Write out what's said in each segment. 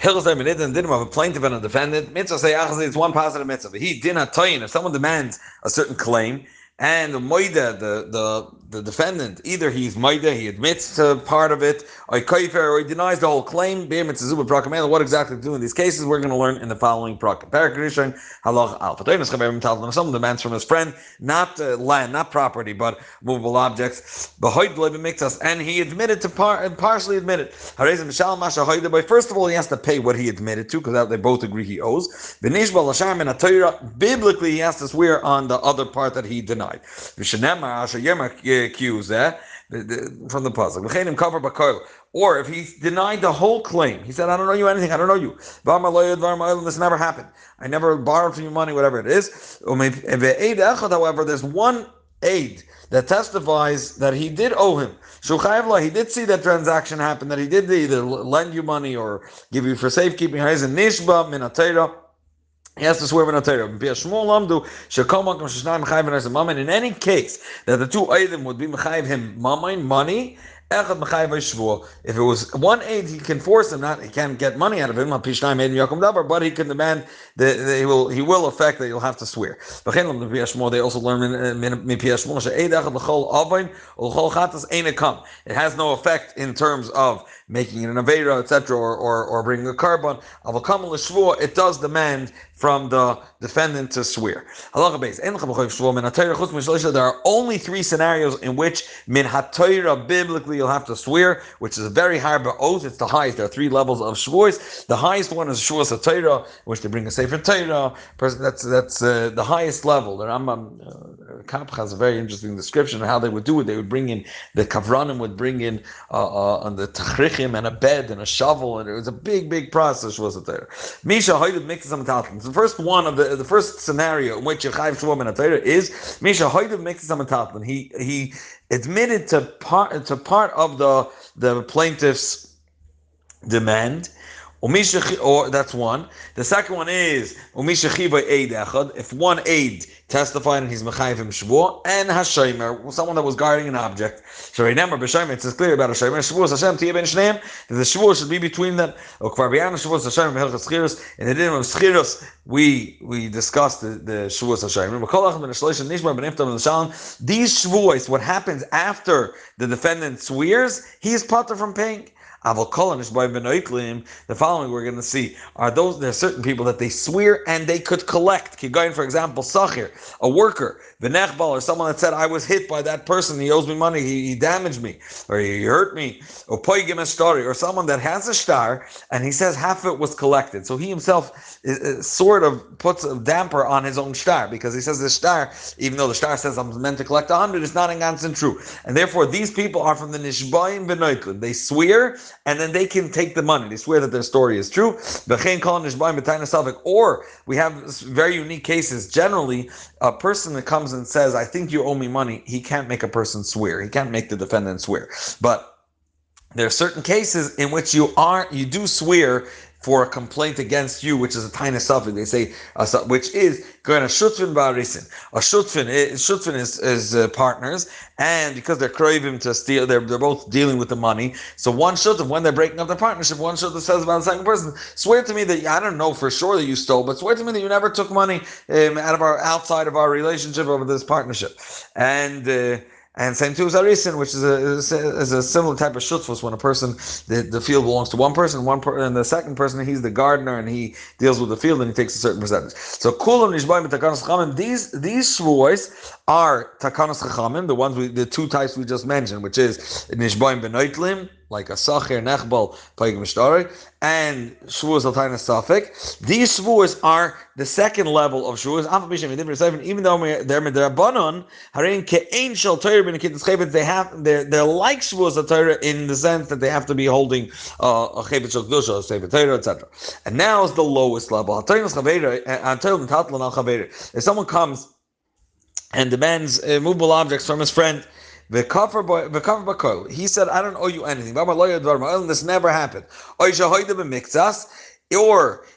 Hilchos Minid didn't have a plaintiff and a defendant. Mitzvah say it's one positive mitzvah. He did not toyin. If someone demands a certain claim, and the moida, the, the the defendant, either he's moida, he admits to part of it, or kaifer, or he denies the whole claim. What exactly to do in these cases? We're going to learn in the following prakim. Parakrishan halach al. Someone demands from his friend not uh, land, not property, but movable objects. But and he admitted to par- partially admitted. First of all, he has to pay what he admitted to, because they both agree he owes. Biblically, he has to swear on the other part that he denied from the puzzle. Or if he denied the whole claim, he said, I don't know you anything, I don't know you. This never happened. I never borrowed from you money, whatever it is. Um, however, there's one aid that testifies that he did owe him. He did see that transaction happen, that he did either lend you money or give you for safekeeping. He has to swear in Torah. In any case that the two items would be mechayiv him mamain, money, if it was one aid, he can force him not. He can't get money out of him. But he can demand that he will. He will affect that you'll have to swear. They also learn It has no effect in terms of making it an avera, etc., or, or or bringing a korban. It does demand from the defendant to swear. There are only three scenarios in which min hatoira biblically you'll have to swear, which is a very hard oath. It's the highest. There are three levels of shvuos. The highest one is shvuos hatoira, which they bring a sefer Torah. That's that's uh, the highest level. The Rambam uh, Kap has a very interesting description of how they would do it. They would bring in the kavranim would bring in uh, uh, on the tachrichim and a bed and a shovel, and it was a big, big process. It there? Misha Haydud makes some the first one of the the first scenario in which Shvuah and Torah is Misha Hoidav makes some He he admitted to part to part of the the plaintiff's demand or that's one. The second one is if one aid testified and he's mechayiv him shvur and hashomer, someone that was guarding an object. So remember, b'shomer, it's clear about a shomer. Shvur Hashem tiyeh ben shneim. The shvur should be between them. Or kvar b'yam shvur Hashem b'hilchas schiros. In the din of schiros, we we discussed the, the shvur Hashem. These shvuos, what happens after the defendant swears, he is potter from paying. The following we're going to see are those, there are certain people that they swear and they could collect. Kigayin, for example, Sachir, a worker, V'nechbal, or someone that said, I was hit by that person, he owes me money, he, he damaged me, or he hurt me, or Poigim a story, or someone that has a star and he says half of it was collected. So he himself is, is, sort of puts a damper on his own star because he says the star, even though the star says I'm meant to collect a hundred, it's not in Gansen true. And therefore, these people are from the Nishbayim Benoiklin. They swear and then they can take the money. They swear that their story is true. Or we have very unique cases. Generally, a person that comes and says, I think you owe me money, he can't make a person swear. He can't make the defendant swear. But there are certain cases in which you are you do swear for a complaint against you, which is a tiny suffix. They say, uh, which is going to shutfin barisin. A shutfin, shutfin is, is uh, partners, and because they're craving to steal, they're, they're both dealing with the money. So one shutfin, when they're breaking up their partnership, one shutfin says about the second person, swear to me that I don't know for sure that you stole, but swear to me that you never took money um, out of our outside of our relationship over this partnership, and. Uh, and same too as arisin, which is a, is a similar type of shutzfus when a person the, the field belongs to one person, one per, and the second person he's the gardener and he deals with the field and he takes a certain percentage. So kulam nishbayim takanas chachamim. These these shvuos are takanas chachamim, the ones we the two types we just mentioned, which is nishbayim benoitlim like a Sachir, Nechbal, Paigim Mishtari, and Shavuos Altayna Safik. These Shavuos are the second level of Shavuos. Even though they're Midrabanon, Harin Ke'ain Shal Torah Ben Kiddus they have, they're, they're like Shavuos Torah in the sense that they have to be holding uh, a Chayvet Shal Kedusha, Torah, etc. And now is the lowest level. Uh, if someone comes and demands uh, movable objects from his friend, He said, "I don't owe you anything." This never happened. Or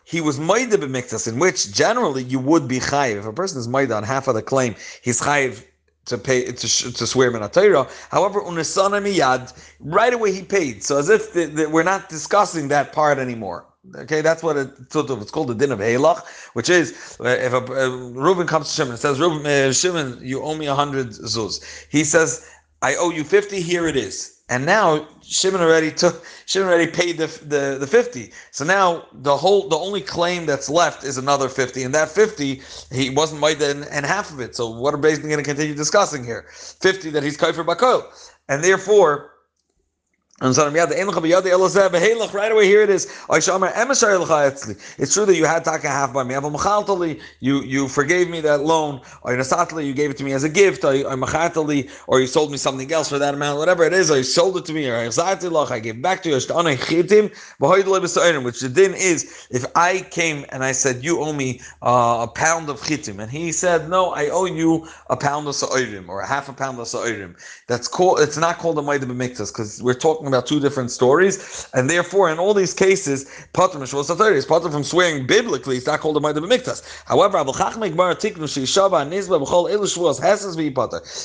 he was maida b'miktas, in which generally you would be chayiv. If a person is maida on half of the claim, he's chayiv to pay to, to swear minatayra. However, unisana miyad, right away he paid. So as if the, the, we're not discussing that part anymore. Okay, that's what it, it's called the din of Halach, which is uh, if a, uh, Reuben comes to Shimon and says, Reuben, uh, Shimon, you owe me a hundred zuz. He says, I owe you fifty. Here it is. And now Shimon already took Shimon already paid the, the, the 50. So now the whole the only claim that's left is another 50. And that 50, he wasn't made and, and half of it. So what are basically going to continue discussing here? 50 that he's kaifer bakol. And therefore and so right away here it is. It's true that you had taka half by me. You you forgave me that loan. Or You gave it to me as a gift. Or you sold me something else for that amount. Whatever it is, or you sold it to me. Or I gave back to you. Which the din is if I came and I said you owe me uh, a pound of chitim, and he said no, I owe you a pound of sa'irim or a half a pound of sa'irim. That's called. It's not called a ma'ida because we're talking about two different stories, and therefore, in all these cases, Pater Mishvos Satari is Pater from swearing biblically. It's not called a Maida B'miktas. However.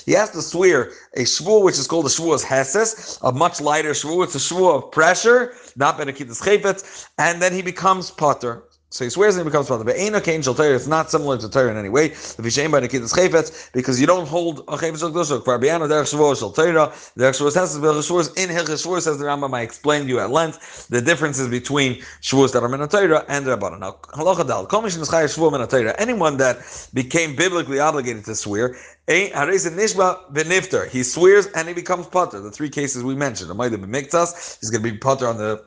He has to swear a shvuah which is called a shvuas Heses, a much lighter shvuah. It's a shvuah of pressure, not Benekitas Chayfetz, and then he becomes Pater. So he swears and he becomes father. But Eina Kain Shal Torah, it's not similar to Torah in any way. If you shame by the Kiddush Chayfetz, because you don't hold a Chayfetz Shal Kiddush, Kvarbiano Derech Shavuos Shal Torah, Derech Shavuos Hesed Derech Shavuos, in Hilchah Shavuos, says the Rambam, I explained to you at length the differences between Shavuos that are Min Torah and the Rabbanon. Now, Halacha Dal, Kol Mishin Eschai Shavuos Min Torah, anyone that became biblically obligated to swear, eh, he swears and he becomes potter. The three cases we mentioned. He's going to be potter on the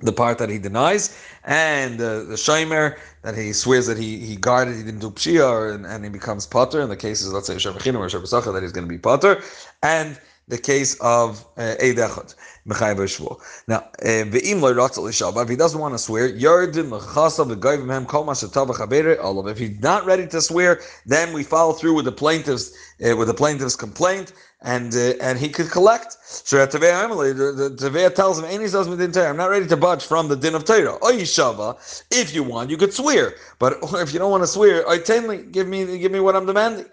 the part that he denies, and uh, the shomer that he swears that he, he guarded, he didn't do pshia, and, and he becomes potter. In the cases, let's say Shavachinu or Shavasacha, that he's going to be potter, and the case of Eidechot, Mechayev Now, Ve'im lo yiratzal if he doesn't want to swear, Yardin l'chasav v'goyvim hem kol mashatav v'chabere olav. If he's not ready to swear, then we follow through with the plaintiff's uh, with the plaintiff's complaint, and uh, and he could collect. So the Tavea tells him, I'm not ready to budge from the din of Torah. Shava, if you want, you could swear. But if you don't want to swear, give me give me what I'm demanding.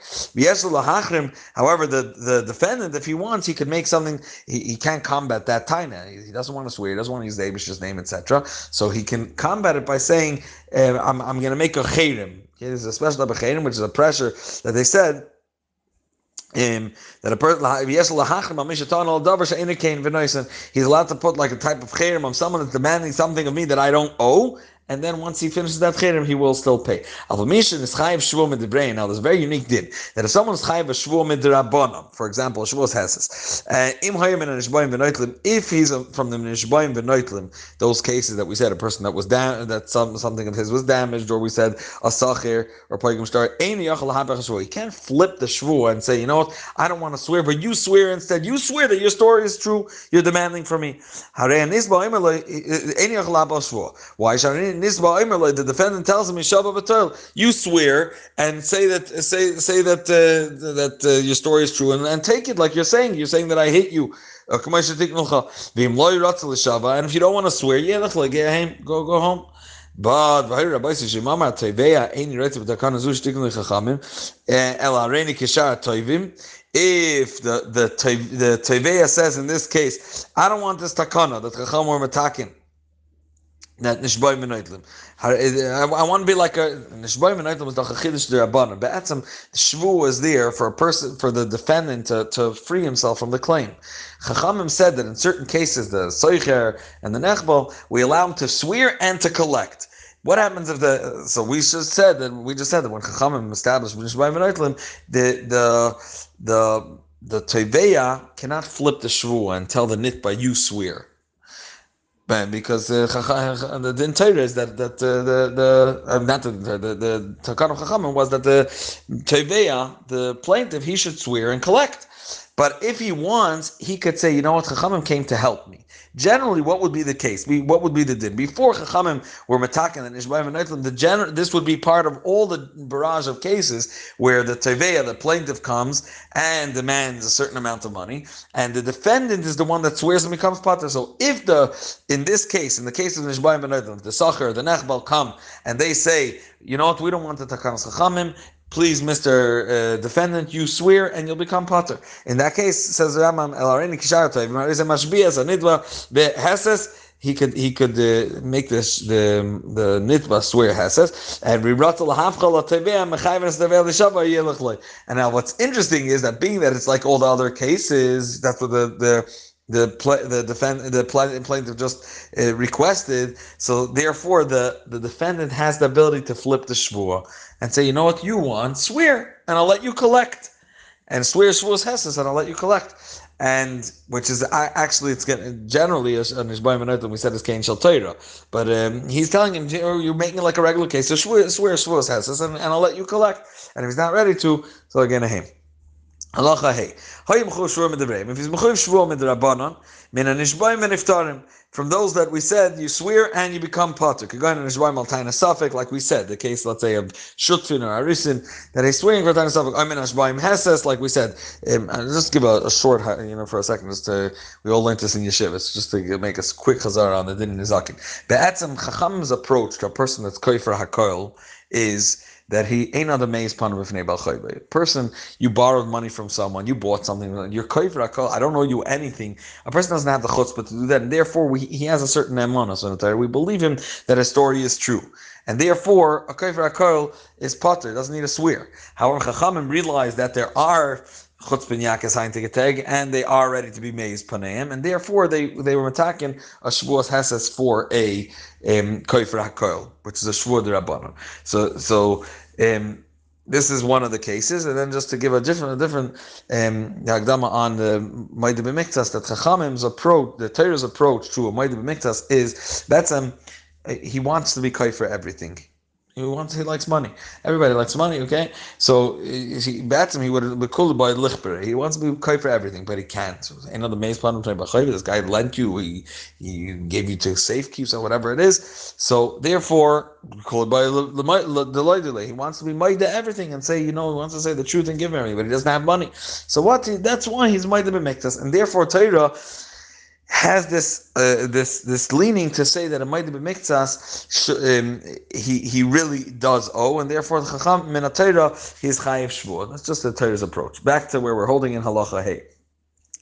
However, the, the defendant, if he wants, he could make something, he, he can't combat that taina. He, doesn't want to swear, he doesn't want to use the Abish's name, etc. So he can combat it by saying, uh, I'm, I'm going to make a chayrim. Okay, there's a special type of which is a pressure that they said um, that a person he's allowed to put like a type of chayrim on someone that's demanding something of me that I don't owe, and then once he finishes that chayrim, he will still pay. Avamishin is chayiv shvuah midrabanan. Now, there's a very unique din that if someone is chayiv a shvuah midrabanim, for example, shvuah heses, uh, if he's from the nishbayim v'noitlim, those cases that we said, a person that was damaged, that some, something of his was damaged, or we said a sachir or poigim star, he can't flip the shvuah and say, you know what, I don't want to swear, but you swear instead. You swear that your story is true. You're demanding from me. Why? The defendant tells him, you swear and say that say say that uh, that uh, your story is true and, and take it like you're saying. You're saying that I hate you. Uh, and if you don't want to swear, yeah, go go home. But Rabbi Shimama Tevea Ein Retz B'Takana Zu Shtikun Lechachamim El Areni Kishar. If the the the says in this case, I don't want this takana that Chacham were matakin that nishboy menoitlim. I want to be like a nishboy menoitlim was the chachidish derabbanan. But some the shvu was there for a person for the defendant to, to free himself from the claim. Chachamim said that in certain cases, the soicher and the nechbal, we allow him to swear and to collect. What happens if the so we just said that we just said that when Chachamim established nishboy menoitlim, the the the the teveya cannot flip the shvu and tell the nitba you swear because uh, the din is that that uh, the the uh, not the the, the of Chachamim was that the Teveya, the plaintiff, he should swear and collect. But if he wants, he could say, you know what, Chachamim came to help me. Generally, what would be the case? What would be the din? Before Chachamim were matakin and Ishmael and the gen- this would be part of all the barrage of cases where the teveya, the plaintiff, comes and demands a certain amount of money, and the defendant is the one that swears and becomes pater. So, if the in this case, in the case of Ishmael and the Sacher, the Nechbal come and they say, you know what, we don't want the Takanas Chachamim, please, Mr. Uh, defendant, you swear and you'll become potter. In that case, says Ramam, he could he could uh, make this the the nitva swear hases and and now what's interesting is that being that it's like all the other cases that's what the the the pl- the defend the plaintiff just uh, requested so therefore the the defendant has the ability to flip the shvua and say you know what you want swear and I'll let you collect and swear shvuas heses and I'll let you collect and which is actually it's getting generally as an Ishbaim we said Kain Shal Torah, but um, he's telling him you're making it like a regular case. So swear swear shvuas has and, and I'll let you collect. And if he's not ready to, so again a him. Halacha hey. If he's mechuyev shvuah midrabanan, min anishbaim v'niftarim. From those that we said, you swear and you become potter. Kagan and nishbaim al taina safek, like we said, the case, let's say, of shutfin or arisin, that he's swearing for taina safek. I'm in ashbaim heses, like we said. Um, just give a, a, short, you know, for a second, just to, we all learned this in yeshiva, it's just to make a quick chazar on the din in nizakin. Be'etzem chacham's approach to a person that's koifer hakoil is that he ain't on the maze pan with naibal khaibah. A Person, you borrowed money from someone, you bought something, you're koifer I don't know you anything. A person doesn't have the chutzpah to do that, and therefore we, he has a certain emunah. So we believe him that his story is true. And therefore, a koifer akol is potter, doesn't need to swear. However, Chachamim realize that there are and they are ready to be made paneim, and therefore they they were attacking a shvuas heses for a um, koifer hakoil, which is a shvur rabbanon. So so. Um, this is one of the cases, and then just to give a different, a different um, on the Maida B'Miktas, that Chachamim's approach, the Torah's approach to a Maida B'Miktas is that's um, he wants to be kai for everything. He wants. He likes money. Everybody likes money. Okay, so he bats him. He would be called by lichber. He wants to be kai for everything, but he can't. Another maze plan. This guy lent you. He, he gave you to safe keeps or whatever it is. So therefore, called by the He wants to be made to everything and say, you know, he wants to say the truth and give him everything, but he doesn't have money. So what? That's why he's to be us, and therefore Torah has this uh, this this leaning to say that a be mikzas um, he he really does owe, and therefore the chacham minatayra he's chayiv shvuah. That's just the Torah's approach. Back to where we're holding in halacha hey.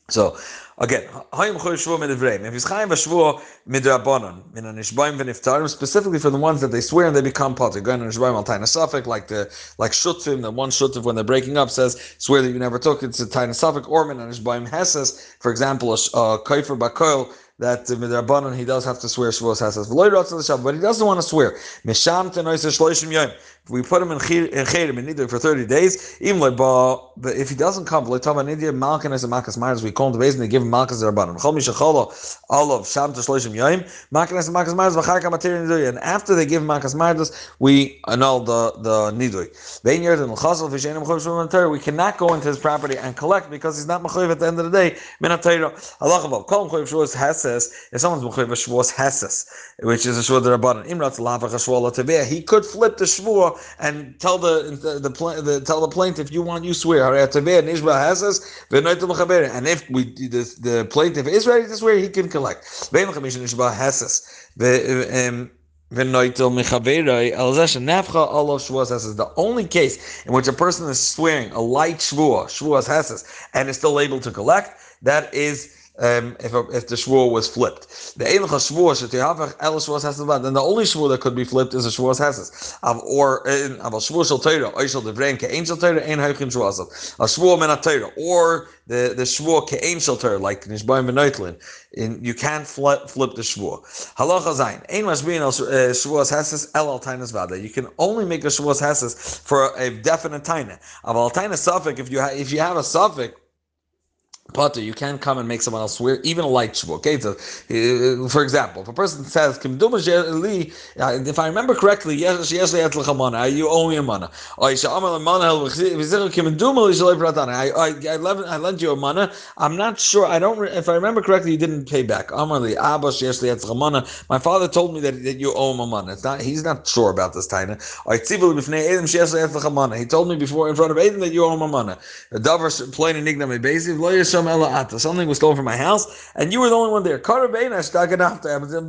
So again, hayim choy shvuah midivreim. If he's chayiv shvuah midrabanan min anishbaim v'niftarim, specifically for the ones that they swear and they become potter. Going to nishbaim al taina suffik, like the like shutfim, the one shutf when they're breaking up says swear that you never took. It's a taina suffik or min anishbaim heses. For example, a, a kaifer bakoil that uh, midrabanan he does have to swear shvuos heses. But he doesn't want to swear. Misham shloishim yom. We put him in cherim in Nidui for 30 days, even like but if he doesn't come, like about Nidia, Malkin is a Malkas Myers, we call him the base and they give him Malkas Rabbanim. Chol Mishacholo, all of Sham Tashloshim Yoim, Malkin is a Malkas Myers, Vacharka Materi Nidui. And after they give him Malkas Myers, we annul the, the Nidui. Vein Yerd and Chazal, Vishenim Chol Shum we cannot go into his property and collect because he's not Mechayiv at the end of the day. Minatayro, Allah Chabav, Kol Mechayiv Shuas Heses, if someone's Mechayiv Shuas Heses, which is a Shua Rabbanim, Imrat Lavach Shwala Tebeh, he could flip the Shvua and tell the the, the, the tell the plaintiff you want you swear. And if we the, the plaintiff is ready to swear, he can collect. Um, the only case in which a person is swearing a light shvuah, shvuas heses, and is still able to collect, that is um, if, if the shvur was flipped. The Eilich shvur shetiyavach el shvur has then the only shvur that could be flipped is a shvur has or in a shvur shel Torah oishel devrein ke'ein shel Torah ein haichin shvur a shvur men Torah or the the shvur ke'ein shel Torah like nishbayim benoitlin. In you can't flip, flip the shvur. Halacha zayin ein mashbin el shvur has el al tainas vada. You can only make a shvur has for a definite taina. Aval taina suffix if you if you have a suffix Potter, you can't come and make someone else swear, even a light shvuah. Okay, so uh, for example, if a person says, uh, "If I remember correctly, you owe me a mana." I I I lent you a mana. I'm not sure. I don't. If I remember correctly, you didn't pay back. My father told me that, that you owe him a mana. It's not. He's not sure about this taina. He told me before in front of Aiden that you owe him a mana. Something was stolen from my house, and you were the only one there. It's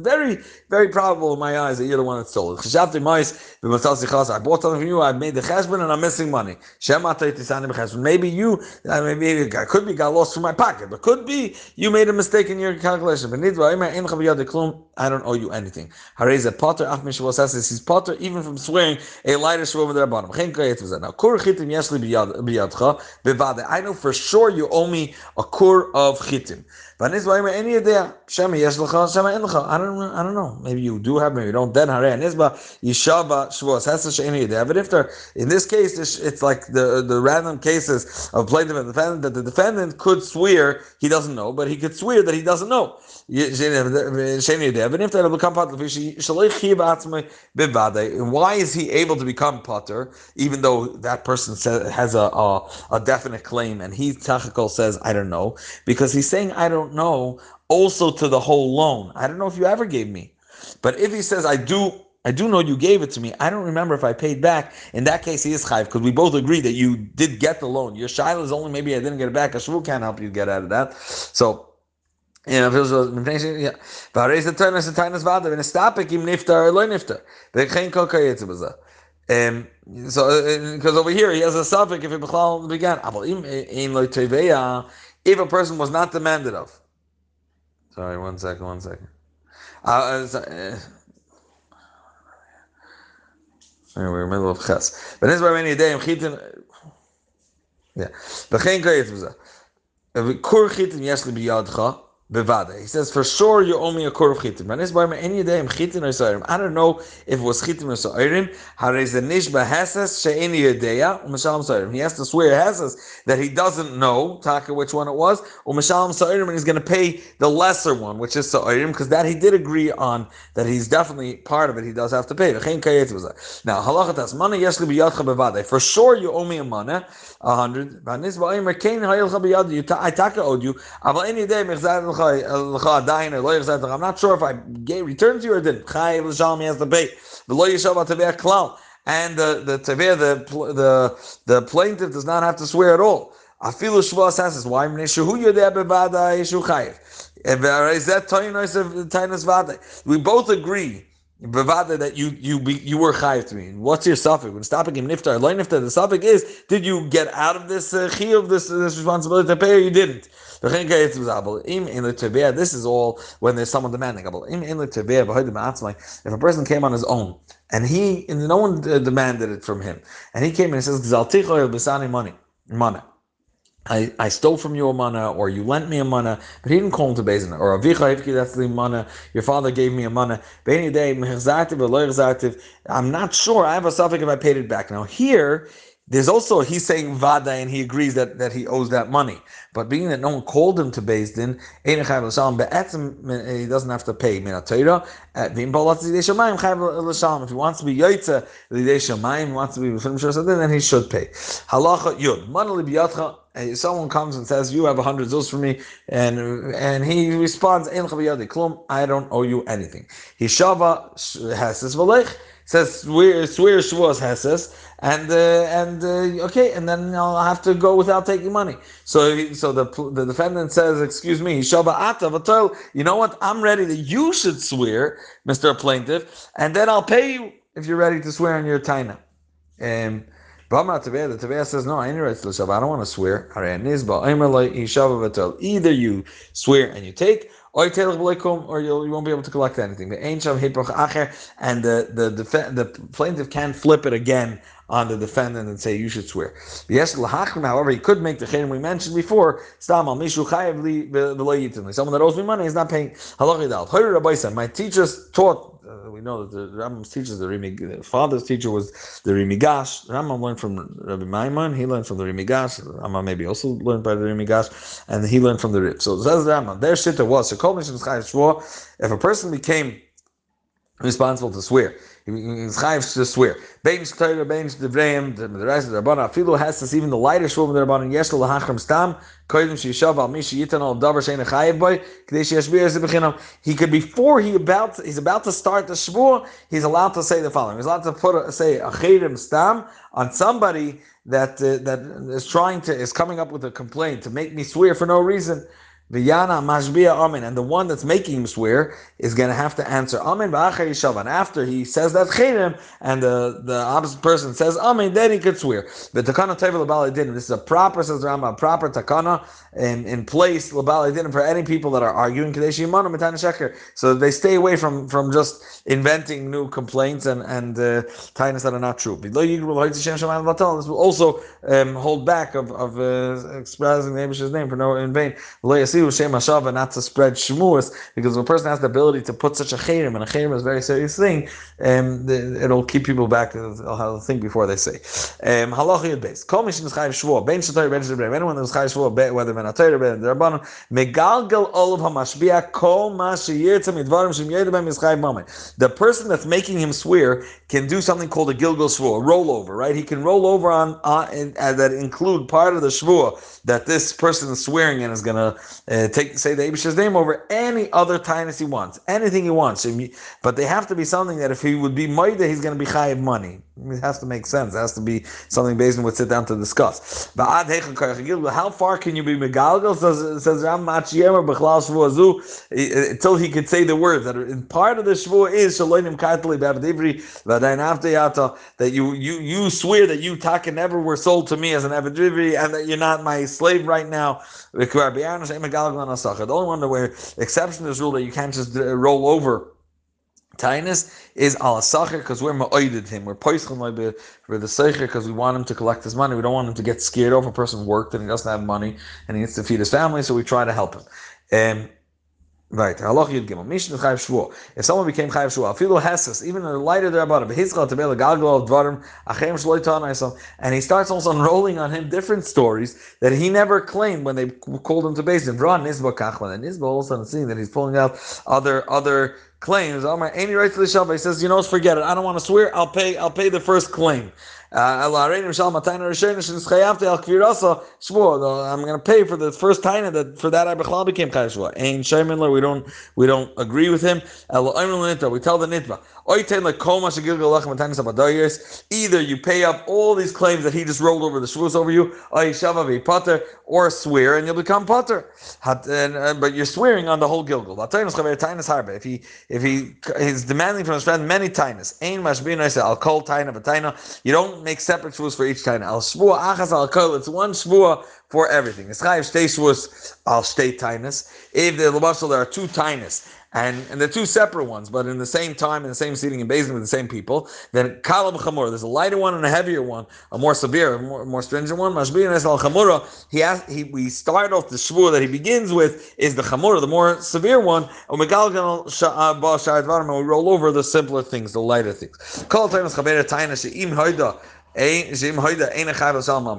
very, very probable in my eyes that you're the one that stole it. I bought something from you, I made the cheshbon, and I'm missing money. Maybe you, maybe I could be got lost from my pocket, but could be you made a mistake in your calculation. I don't owe you anything. He's potter even from swearing a lighter shvuah with the rabbanim. Now, chitim yeshli biyadcha. I know for sure you owe me a core of chitim. I don't, I don't know. Maybe you do have, maybe you don't. Then hare nizba yishava shvuos hesa she'eni yedea. But if they're in this case, it's like the the random cases of plaintiff and defendant that the defendant could swear he doesn't know, but he could swear that he doesn't know. Why is he able to become potter, even though that person says, has a, a, a definite claim and he tachakol says, I don't know, because he's saying, I don't know, also to the whole loan. I don't know if you ever gave me. But if he says, I do I do know you gave it to me. I don't remember if I paid back. In that case, he is chayv because we both agree that you did get the loan. Your shaila is only maybe I didn't get it back. A shvu can't help you get out of that. So niftar, loy niftar. Wenn geen kokayetze beza. Um, so, uh, uh, because over here he has a suffix if it began. Eh, teveya, if a person was not demanded of. Sorry, one second, one second. Uh, uh, uh, we're in the middle of ches. But this is why many day chitin. Yeah. But geen kokayetze beza. Kur chitin yes li biyadcha. Bevada. He says, for sure you owe me a core of chitim. Any day. I don't know if it was chitim or soirim. He has to swear hesas that he doesn't know, taka which one it was, and he's going to pay the lesser one, which is soirim, because that he did agree on, that he's definitely part of it, he does have to pay. Now. For sure you owe me a mana, a hundred. I'm not sure if I gave to you or didn't. Chayiv l'shalom he has to pay. The lo yishav teveh klal. And the the the the the plaintiff does not have to swear at all. Afilu shvua says why shehu yodeh bevada tainas vada? We both agree. Bevada that you you you were chayiv to me. What's your suffix? When stopping him niftar, loy niftar. The suffix is: Did you get out of this uh, of this this responsibility to pay, or you didn't? This is all when there's someone demanding. If a person came on his own and he and no one demanded it from him, and he came and he says, money, money. I, I stole from you a mana, or you lent me a mana, but he didn't call him to Bezin. Or that's the mana, your father gave me a mana. Beni day, I'm not sure. I have a suffix if I paid it back. Now here, there's also he's saying vada and he agrees that, that he owes that money. But being that no one called him to Din, eh, he doesn't have to pay. Eh, if he wants to be Yaitza, he wants to be then he should pay. Halacha Yud. Someone comes and says, "You have a hundred zuz for me," and and he responds, "I don't owe you anything." He shava has his says swear swear shvuas heses, and uh, and uh, okay, and then I'll have to go without taking money. So so the the defendant says, excuse me, shaba ata You know what? I'm ready that you should swear, Mister Plaintiff, and then I'll pay you if you're ready to swear on your taina. Um, the Taveh says, no, I don't want to swear. Either you swear and you take, or you won't be able to collect anything. And the the the plaintiff can't flip it again on the defendant and say you should swear. Yes, However, he could make the chayim we mentioned before. Someone that owes me money is not paying. My teachers taught uh, we know that the Rambam's teacher, the Rimi, the father's teacher was the Rimigash. Rambam learned from Rabbi Maimon. He learned from the Rimigash. Rambam maybe also learned by the Rimigash, and he learned from the Rif. So says the Rambam. Their shitta was so If a person became responsible to swear. He's chayiv to swear. Bein shtoyer, bein shdevreim, the rest of the rabbanon. Afilu this even the lighter shvul of the rabbanon. Yesh lo lahachram stam. Koydim sheyishav al mishi yitan al davar shein chayiv boy. Kadesh yashbir ze bechinam. He could before he about he's about to start the shvur. He's allowed to say the following. He's allowed to put a, say a chedim stam on somebody that uh, that is trying to is coming up with a complaint to make me swear for no reason. V'yana mashbia amen, and the one that's making him swear is going to have to answer amen v'achar yishav. And after he says that chedim, and the, the opposite person says amen, then he could swear. The takana tevel l'balei This is a proper says Rambam, a proper takana in, in place l'balei for any people that are arguing kadesh yimanu mitana sheker. So they stay away from from just inventing new complaints and and uh, that are not true. This will also um, hold back of of uh, expressing the Abish's name for no in vain not to spread shmuas, because if a person has the ability to put such a chayrim, and a chayrim is a very serious thing, um, it'll keep people back, they'll think before they say. Um, Halacha yud beis. Kol mishin chayiv shvuah, ben shatoy, ben shatoy, anyone who's chayiv shvuah, whether ben atayr, ben derabbanon, megalgal olav hamashbiah, kol ma sheyirtza midvarim shem yedabem is chayiv moment. The person that's making him swear can do something called a gilgal shvuah, a rollover, right? He can roll over on, uh, that include part of the shvuah that this person is swearing in is going to uh, take say the Abish's name over any other tinus he wants, anything he wants. But they have to be something that if he would be Maida, he's going to be chayiv money. It has to make sense. It has to be something on what sit down to discuss. How far can you be megalgal? Says Ram until eh, eh, he could say the words that are, part of the shvua is shalonim katli b'avdivri that you you you swear that you taka never were sold to me as an avdivri and that you're not my slave right now. Eh, the only one where exception is rule that you can't just roll over Tainus is al sacher because we're ma'oided him. We're poischem for the seicher because we want him to collect his money. We don't want him to get scared of a person worked and he doesn't have money and he needs to feed his family, so we try to help him. Um, Right. Halach Yud Gimel. Mishnah Chayiv Shvuah. If someone became Chayiv Shvuah, Afilu Hesses, even in the lighter there about it, Behizchal Tebele Galgal of Dvarim, Achem Shloi Tanaisam, and he starts also unrolling on him different stories that he never claimed when they called him to base him. Vra Nizba Kachlan. And Nizba all of a sudden seeing that he's pulling out other other claims. Amar Any right to the Shabbat. He says, you know, forget it. I don't want to swear. I'll pay. I'll pay the first claim. Uh, I'm going to pay for the first time that for that I became chayshua. Ain Shemindler, we don't we don't agree with him. We tell the nitba. Either you pay up all these claims that he just rolled over the shvus over you, or swear and you'll become potter. Uh, but you're swearing on the whole gilgul. If he if he is demanding from his friend many tainas, I'll call taina but taina. You don't make separate shvuas for each taina. Shvua achas. It's one shvua for everything. If the there are two tainas and, and they're two separate ones, but in the same time, in the same seating and basin with the same people, then kalam chamur, there's a lighter one and a heavier one, a more severe, a more, more stringent one. Mashbir al chamura, he has, he, we start off the shvur that he begins with is the chamura, the more severe one, uh, and we roll over the simpler things, the lighter things. And eh,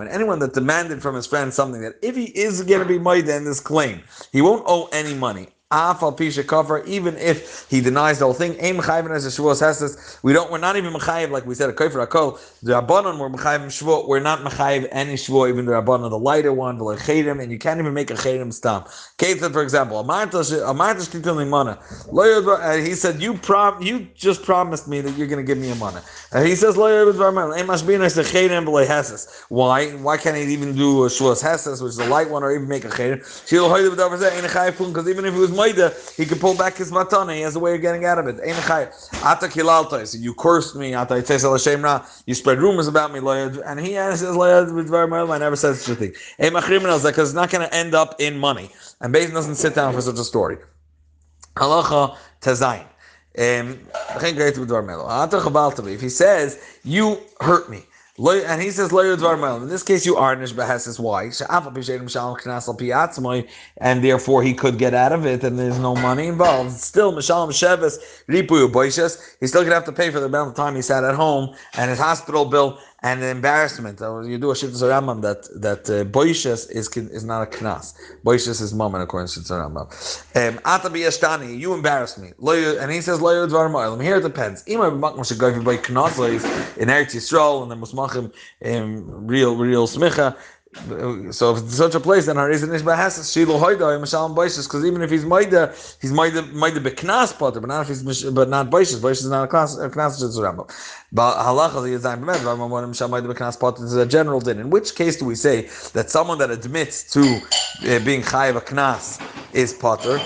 Anyone that demanded from his friend something that if he is going to be made in this claim, he won't owe any money even if he denies the whole thing. We don't. We're not even mechayiv like we said a kofer akol. The rabbanon were mechayiv shvuah. We're not mechayiv any shvuah, even the rabbanon, the lighter one, the chedim, and you can't even make a chedim stam. Ketzad, for example, uh, he said, "You prom, you just promised me that you're going to give me a mana." And he says, "Why? Why can't he even do a shvuah heses, which is a light one, or even make a chedim? Because even if it was He can pull back his matana. He has a way of getting out of it. So you cursed me. You spread rumors about me. And he says, I never said such a thing. Because it's not going to end up in money. And Bezin doesn't sit down for such a story. Halacha tezayin. Um, if he says, you hurt me, and he says, In this case, you are Behes's wife, and therefore he could get out of it, and there's no money involved. Still, Mishalim Sheves, Ripuyu Boishes, he's still going to have to pay for the amount of time he sat at home and his hospital bill and the embarrassment. You do a shittas Rambam that that uh, boishes is is not a knas. Boishes is moment according to shittas Rambam. Um, Ata biyashtani, you embarrassed me. And he says loyu dvar ma'olim. Here it depends. Ima b'makma should go by knas in Eretz Yisrael and the musmachim um, real real smicha so if it's such a place, then Harizan Nishba has Shiloh Hoida Mashalom Baishas, because even if he's Maida, he's Maida Maida Beknas Potter, but not if he's but not Baishas. Baishas is not a class a just Rambam. But halacha is not bemed. Mashalom Maida Beknas Potter is a general din. In which case do we say that someone that admits to uh, being chayiv a knas is Potter?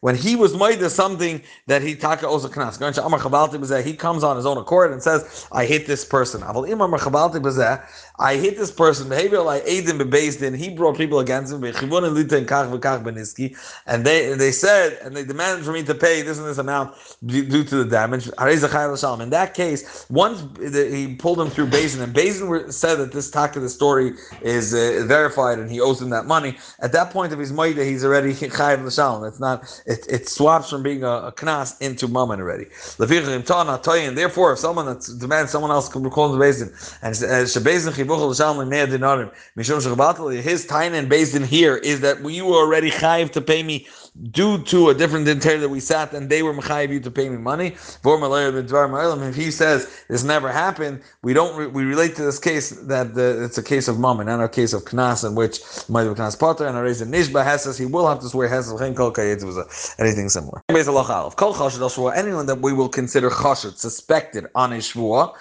When he was made of something that he taka owes a knas. He comes on his own accord and says, I hate this person. I hit this person. Bebezdin, he brought people against him. And they they said, and they demanded for me to pay this and this amount due to the damage. In that case, once he pulled him through Basin, and Basin said that this talk of the story is uh, verified and he owes him that money. At that point of his maida, he's already chayiv l'shalom. It's not. It, it swaps from being a, a knas into mammon already. Therefore, if someone that demands someone else can call the Basin and uh, his time and based in here is that you were already chayiv to pay me due to a different inter that we sat and they were mechayiv you to pay me money. If he says this never happened, we don't we relate to this case that the, it's a case of mammon and a case of knas in which be knas potter and a reason nishba says he will have to swear has anything similar. Anyone that we will consider chashut suspected on a shvuah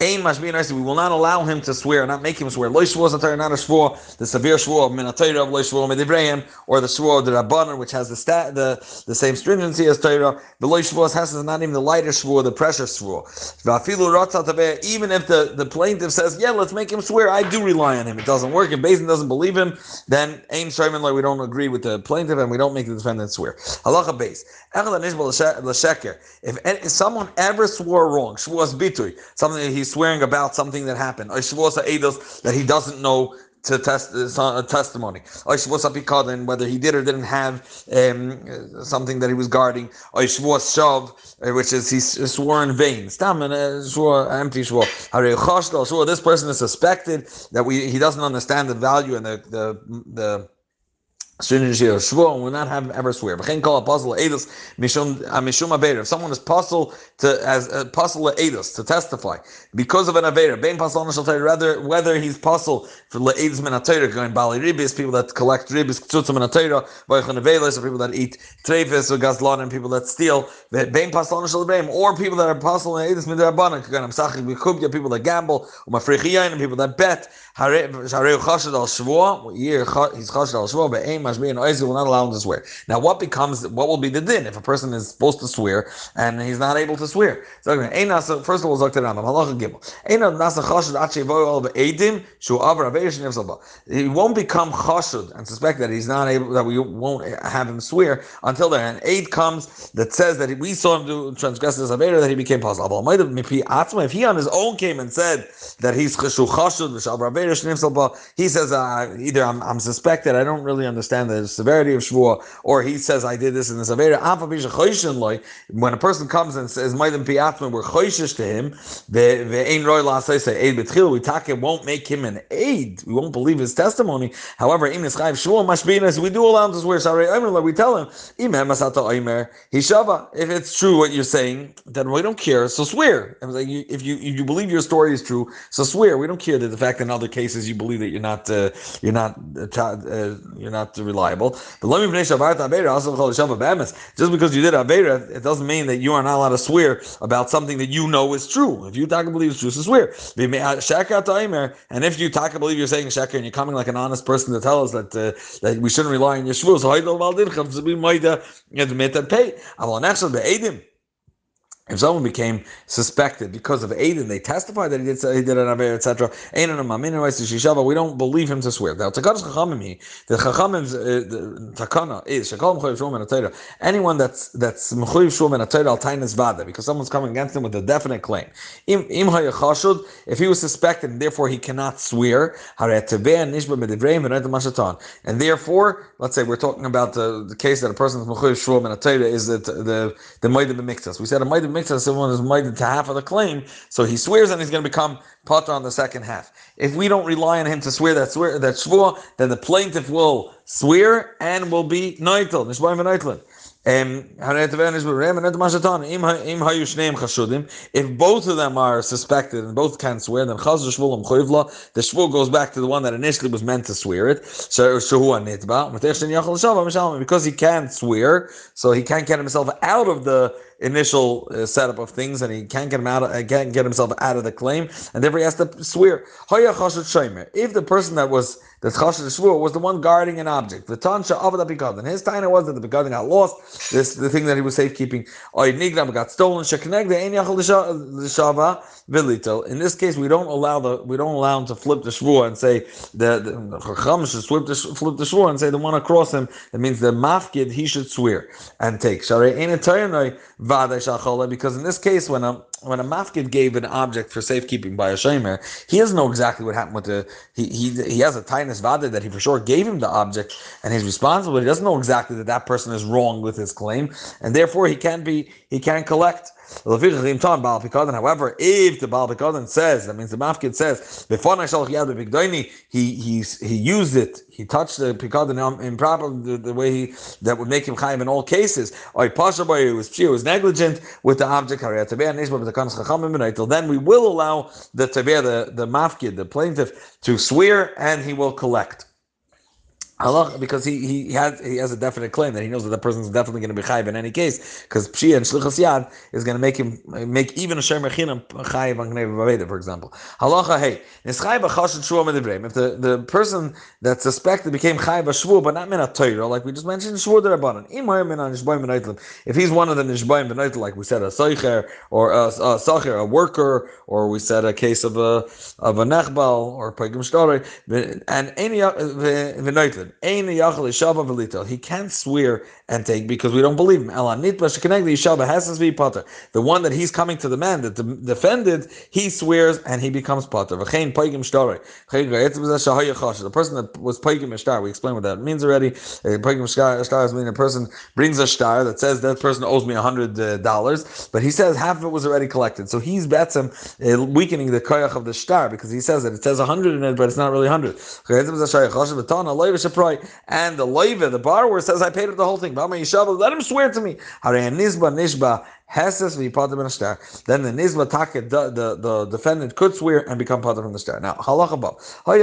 we will not allow him to swear, not make him swear. Lo shvuah is not a shvuah, the severe shvuah of minatayra of lo shvuah medivrayim, or the shvuah of the rabbanon, which has the stat, the, the same stringency as Torah. The lo shvuah has is not even the lighter shvuah, the pressure shvuah. Even if the, the plaintiff says, yeah, let's make him swear, I do rely on him. It doesn't work. If Basin doesn't believe him, then ain shayman like we don't agree with the plaintiff and we don't make the defendant swear. Halacha base. If someone ever swore wrong, shvuah bitui, something he's swearing about something that happened. That he doesn't know to test a testimony. Whether he did or didn't have um, something that he was guarding. Uh, which is he swore in vain. Stam uh, swore empty swore. This person is suspected that we he doesn't understand the value and the the the Will not him ever swear. call a puzzle edus mishum uh, If someone is puzzled to as a puzzle edus to testify because of an puzzle rather whether he's puzzled for leedus min going bali ribis, people that collect ribis ktzutzim min atayra, vaychan avelis, people that eat treifis or gazlan, and people that steal bein puzzle or people that are puzzle edus min derabbanan, going amsachik b'kubya, people that gamble, umafrichiyayin, and people that bet. He's chashad al shvua, but aim mashmi and oizi will not allow him to swear. Now, what becomes, what will be the din if a person is supposed to swear and he's not able to swear? First of all, He won't become chashad and suspect that he's not able, that we won't have him swear until then. An aid comes that says that we saw him do transgress this avera, that he became puzzled. If he on his own came and said that he's he says uh, either I'm, I'm, suspected, I don't really understand the severity of Shvuah, or he says I did this in the severity. When a person comes and says Maidim Piatman, we're choishish to him. The ain roy betril. We talk it won't make him an aid. We won't believe his testimony. However, we do allow him to swear. Sorry, we tell him. If it's true what you're saying, then we don't care. So swear. If you if you believe your story is true, so swear. We don't care that the fact that in other cases you believe that you're not uh, you're not uh, uh you're not reliable. But let me finish. just because you did avera, it doesn't mean that you are not allowed to swear about something that you know is true. If you talk and believe it's true, so swear. And if you talk and believe you're saying sheker and you're coming like an honest person to tell us that uh, that we shouldn't rely on your shvus, so we might admit and pay. If someone became suspected because of Aiden, they testified that he did he did an aver, etc. We don't believe him to swear. Now, the Chachamim's uh, takana is anyone that's that's mechuyev shum and al tainas vada because someone's coming against him with a definite claim. If he was suspected and therefore he cannot swear, and therefore, let's say we're talking about the, the case that a person is mechuyev shum and is that the the might have been We said a might us someone is minded to half of the claim, so he swears and he's going to become potter on the second half. If we don't rely on him to swear that swear that shvua, then the plaintiff will swear and will be noitel, nishbayim v'noitlin. If both of them are suspected and both can swear, then um the shvul goes back to the one that initially was meant to swear it. So because he can't swear, so he can't get himself out of the initial uh, setup of things, and he can't get him out. Of, uh, can't get himself out of the claim, and therefore he has to swear. If the person that was the chashash shvur was the one guarding an object, the tansha of the begadin, his taina was that the begadin got lost. This the thing that he was safekeeping. Nigram got stolen. L'shava. In this case, we don't allow the we don't allow him to flip the shvur and say the the chacham should flip the flip the shvur and say the one across him. It means the mafkid he should swear and take. Because in this case, when a when a mafkid gave an object for safekeeping by a shomer, he doesn't know exactly what happened with the he he, he has a tinus vada that he for sure gave him the object and he's responsible. But he doesn't know exactly that that person is wrong with his claim, and therefore he can't be he can't collect. However, if the Baal Pekadon says, that means the Mafkid says, before he he he used it, he touched the Pekadon improperly, the, the way he that would make him chayim in all cases. He was she was negligent with the object. Then we will allow the the the Mafkid, the plaintiff, to swear and he will collect. Allah, because he he has he has a definite claim that he knows that the person is definitely going to be chayiv in any case, because pshia and shlichus yad is going to make him make even a shem rechinam chayiv on gnei for example. Halacha hey nischayiv achashad shua medivreim. If the, the person that suspected became chayiv a shvu, but not min a Torah, like we just mentioned, in shvu derabanan. Imayim mina nishbayim v'naytled if he's one of the nishbayim benaytl, like we said, a soicher or a, a socher, a worker, or we said a case of a of a nechbal or pagim shtori, and any v'naytl. He can't swear and take because we don't believe him. The one that he's coming to demand, that the defended, he swears and he becomes potter. The person that was paigim shtar, we explained what that means already. Paigim shtar is meaning a person brings a shtar that says that person owes me $100, uh, but he says half of it was already collected. So he's betsim uh, weakening the koyach of the shtar because he says that it says 100 in it, but it's not really 100. And the loive, the borrower, says, I paid him the whole thing. Let him swear to me. Then the Nizba Taka, the, the, the defendant could swear and become part from the star. Now, halach above. If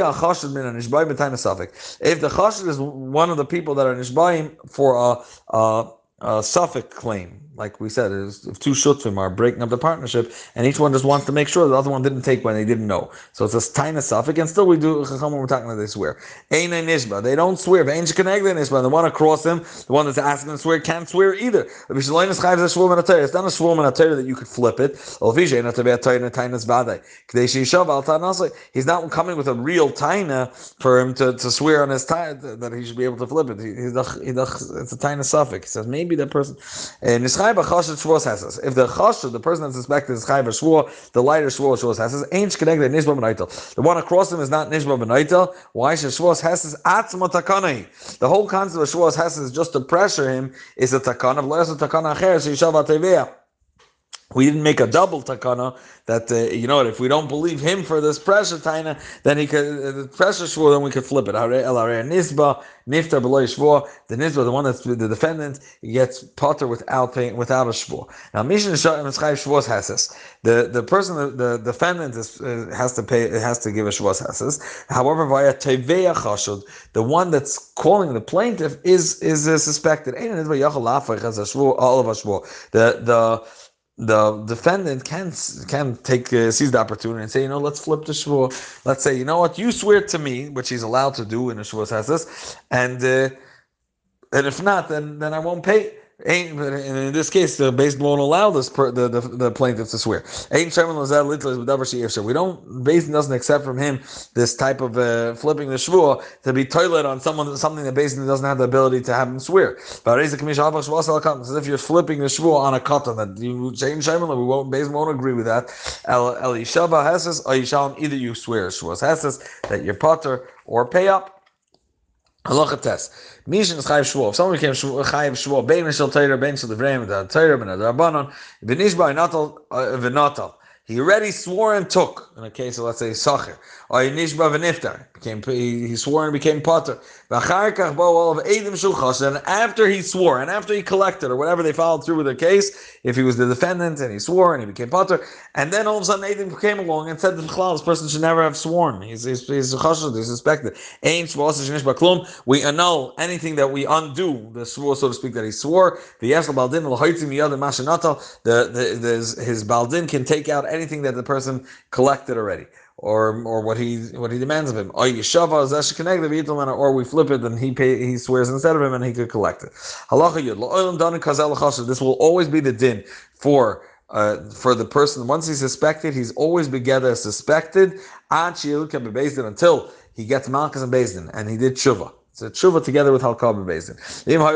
the Chashid is one of the people that are Nishbaim for a, a, a Suffolk claim, like we said, if two shutvim are breaking up the partnership, and each one just wants to make sure the other one didn't take when they didn't know. So it's a tiny suffix, and still we do when we're talking about they swear. Ein nishba, they don't swear. Vein nishba, the one across them, the one that's asking to swear, can't swear either. It's not a shvum and a that you could flip it. He's not coming with a real taina for him to, to swear on his taina that he should be able to flip it. It's a taina suffix. He says maybe that person. And if the chassid, the person that's suspected is chayv shvur, the lighter shvur shvur hesses, ain't connected nishba benaitel. The one across him is not nishba benaitel. Why should shvur hesses atzma takanai? The whole concept of shvur hesses is just to pressure him is a takana. V'leis a takana acher so yishav we didn't make a double takana that uh, you know what if we don't believe him for this pressure taina, then he could uh, the pressure shvur, then we could flip it. nisba niftar below shvur. The nisba, the one that's the defendant, gets potter without paying without a shvur. Now mission mishnah shvur has this. The the person the, the defendant is, uh, has to pay It has to give a shvur has this. However, via teveya chashud, the one that's calling the plaintiff is is uh, suspected. The the the defendant can can take uh, seize the opportunity and say, you know, let's flip the shvur. Let's say, you know what, you swear to me, which he's allowed to do in a shvur says this, and uh, and if not, then then I won't pay. Ain't, in this case, the base won't allow this per, the, the, the plaintiff to swear. Ain't We don't, Basin doesn't accept from him this type of uh, flipping the shvur to be toilet on someone something that Basin doesn't have the ability to have him swear. But as if you're flipping the shvur on a katan that you change Shemon, we won't Basin won't agree with that. El Elishava Hesses, either you swear shvur Hesses that you're potter or pay up Halacha test. Mishin is chayiv shvuah. If someone became chayiv shvuah, bein mishal teira, bein shal devreim, the teira, ben adarbanon, v'nishba inatal, uh, v'natal. He already swore and took, in a case of, let's say, Sacher. Or Nishba v'niftar. Became, he swore and became potter. And after he swore, and after he collected, or whatever they followed through with the case, if he was the defendant and he swore and he became potter, and then all of a sudden Adim came along and said that this person should never have sworn. He's, he's, he's, he's suspected. We annul anything that we undo, the swore, so to speak, that he swore. The the, the, the his baldin can take out anything that the person collected already or or what he what he demands of him. Or we flip it and he pay, he swears instead of him and he could collect it. This will always be the din for uh, for the person once he's suspected, he's always together suspected until he gets Malchus and Bezdin and he did tshuva. A tshuva together with halkah bezin.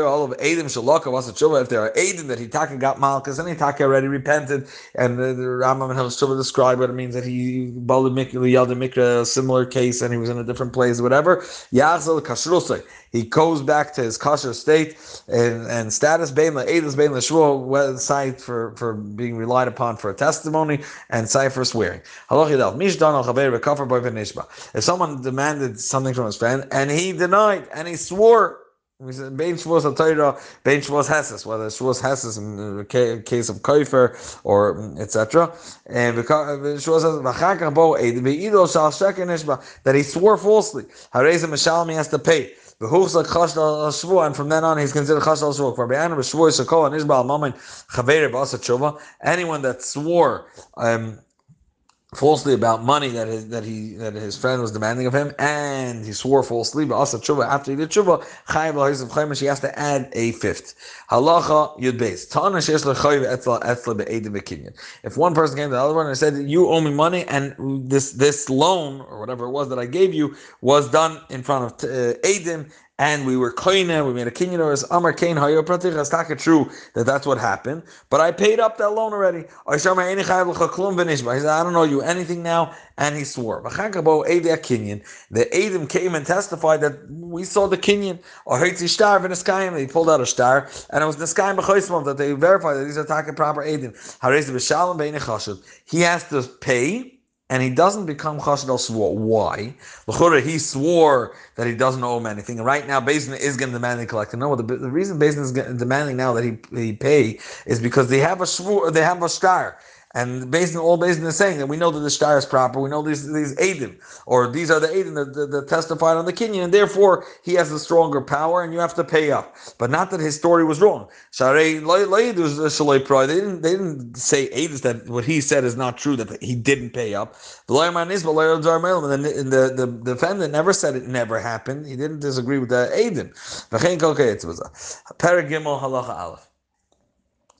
All of edim shalaka was a tshuva. If there are edim that he taka got malchus and he taka already repented, and the, the Rambam and tshuva describe what it means that he baled mikra, a similar case, and he was in a different place, whatever. Yachzel kashrusay he goes back to his kosher state and, and status bein edus bein l'shvua site for for being relied upon for a testimony and site for swearing. Halachidal mishdan al chaver recover boy v'nishba. If someone demanded something from his friend and he denied and he swore we said Bein Shavuos HaTorah, Bein Shavuos Heses, whether Shavuos Heses in the case of Koifer or etc. And Shavuos Heses, that he swore falsely. Hareza Mishalmi has to pay. The huksa chashal a shuo. And from then on, he's considered chashal shvua. Anyone that swore um, falsely about money that his, that he that his friend was demanding of him, and he swore falsely, but also tshuva after he did tshuva, chayiv he has to add a fifth. Halacha yud beis. Tana shesh lechayiv etla etla be'edim bekinyan. If one person came to the other one and said, "You owe me money, and this this loan or whatever it was that I gave you was done in front of uh, edim." And we were koine, we made a kinyan or amar kain hayo pratich. It's not true that that's what happened, but I paid up that loan already. I said, I don't know you anything now, and he swore. The Adim came and testified that we saw the in He pulled out a star, and it was Niskayim b'choismov that they verified that these are taking proper Adim. He has to pay and he doesn't become chassid al swore. Why? He swore that he doesn't owe him anything. Right now, Bezin is going to demand the collector. No, the, the reason Bezin is demanding now that he, he pay is because they have a swore, they have a star. And based on all based on the saying that we know that the star is proper, we know these these Adim, or these are the Adim that, that, that, testified on the Kenyan, and therefore he has a stronger power, and you have to pay up. But not that his story was wrong. Uh, they didn't they didn't say Adim that what he said is not true, that he didn't pay up. The the, the, the defendant never said it never happened. He didn't disagree with the aleph.